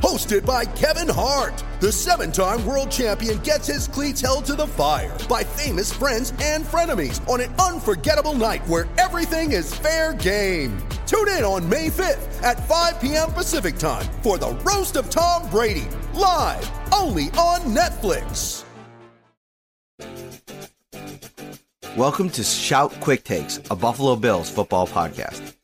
Hosted by Kevin Hart, the seven time world champion gets his cleats held to the fire by famous friends and frenemies on an unforgettable night where everything is fair game. Tune in on May 5th at 5 p.m. Pacific time for the Roast of Tom Brady, live only on Netflix. Welcome to Shout Quick Takes, a Buffalo Bills football podcast.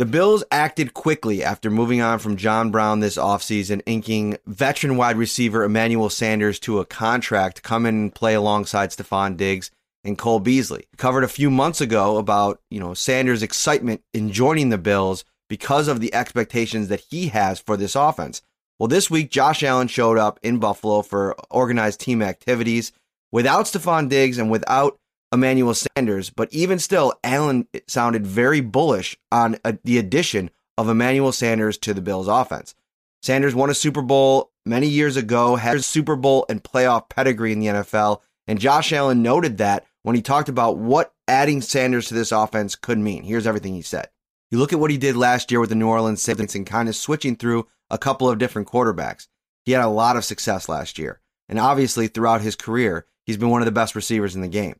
The Bills acted quickly after moving on from John Brown this offseason, inking veteran wide receiver Emmanuel Sanders to a contract come and play alongside Stefon Diggs and Cole Beasley. Covered a few months ago about, you know, Sanders' excitement in joining the Bills because of the expectations that he has for this offense. Well, this week Josh Allen showed up in Buffalo for organized team activities without Stefon Diggs and without Emmanuel Sanders, but even still, Allen sounded very bullish on uh, the addition of Emmanuel Sanders to the Bills offense. Sanders won a Super Bowl many years ago, had a Super Bowl and playoff pedigree in the NFL, and Josh Allen noted that when he talked about what adding Sanders to this offense could mean. Here's everything he said. You look at what he did last year with the New Orleans Saints and kind of switching through a couple of different quarterbacks. He had a lot of success last year, and obviously throughout his career, he's been one of the best receivers in the game.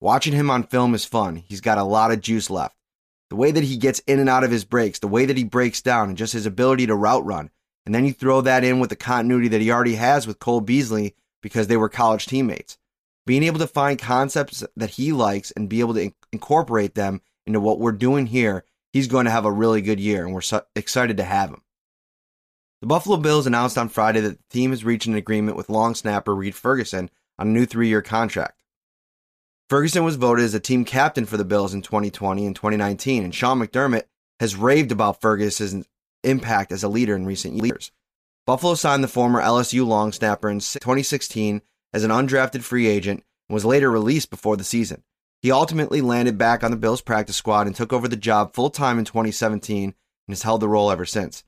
Watching him on film is fun. He's got a lot of juice left. The way that he gets in and out of his breaks, the way that he breaks down, and just his ability to route run. And then you throw that in with the continuity that he already has with Cole Beasley because they were college teammates. Being able to find concepts that he likes and be able to in- incorporate them into what we're doing here, he's going to have a really good year, and we're so excited to have him. The Buffalo Bills announced on Friday that the team has reached an agreement with long snapper Reid Ferguson on a new three year contract. Ferguson was voted as a team captain for the Bills in 2020 and 2019, and Sean McDermott has raved about Ferguson's impact as a leader in recent years. Buffalo signed the former LSU long snapper in 2016 as an undrafted free agent and was later released before the season. He ultimately landed back on the Bills practice squad and took over the job full time in 2017 and has held the role ever since.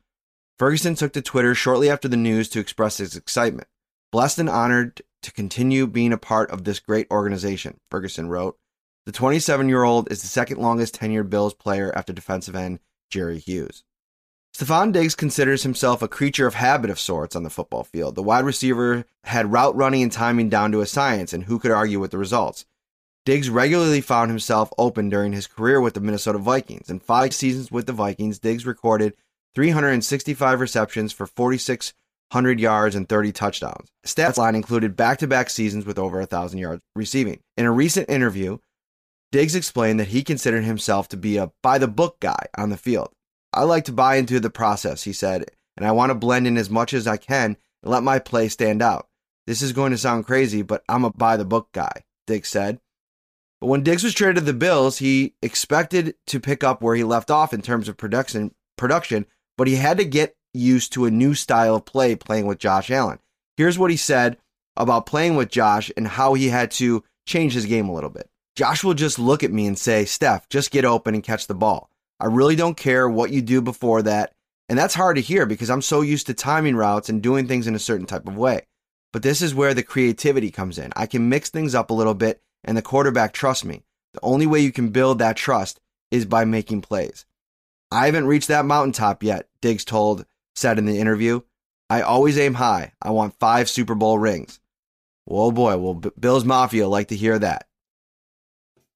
Ferguson took to Twitter shortly after the news to express his excitement. Blessed and honored to continue being a part of this great organization, Ferguson wrote. The 27 year old is the second longest tenured Bills player after defensive end Jerry Hughes. Stefon Diggs considers himself a creature of habit of sorts on the football field. The wide receiver had route running and timing down to a science, and who could argue with the results? Diggs regularly found himself open during his career with the Minnesota Vikings. In five seasons with the Vikings, Diggs recorded 365 receptions for 4,600 yards and 30 touchdowns. Stats line included back to back seasons with over 1,000 yards receiving. In a recent interview, Diggs explained that he considered himself to be a by the book guy on the field. I like to buy into the process, he said, and I want to blend in as much as I can and let my play stand out. This is going to sound crazy, but I'm a by the book guy, Diggs said. But when Diggs was traded to the Bills, he expected to pick up where he left off in terms of production, production, but he had to get used to a new style of play playing with Josh Allen. Here's what he said about playing with Josh and how he had to change his game a little bit. Josh will just look at me and say, Steph, just get open and catch the ball. I really don't care what you do before that. And that's hard to hear because I'm so used to timing routes and doing things in a certain type of way. But this is where the creativity comes in. I can mix things up a little bit and the quarterback trusts me. The only way you can build that trust is by making plays. I haven't reached that mountaintop yet, Diggs told said in the interview. I always aim high. I want five Super Bowl rings. Well, boy, will B- Bills Mafia like to hear that.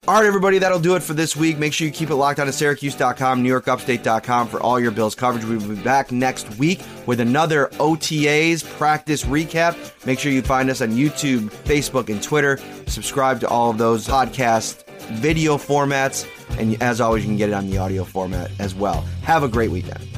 All right, everybody, that'll do it for this week. Make sure you keep it locked on to Syracuse.com, NewYorkUpstate.com for all your Bills coverage. We'll be back next week with another OTAs practice recap. Make sure you find us on YouTube, Facebook, and Twitter. Subscribe to all of those podcast video formats. And as always, you can get it on the audio format as well. Have a great weekend.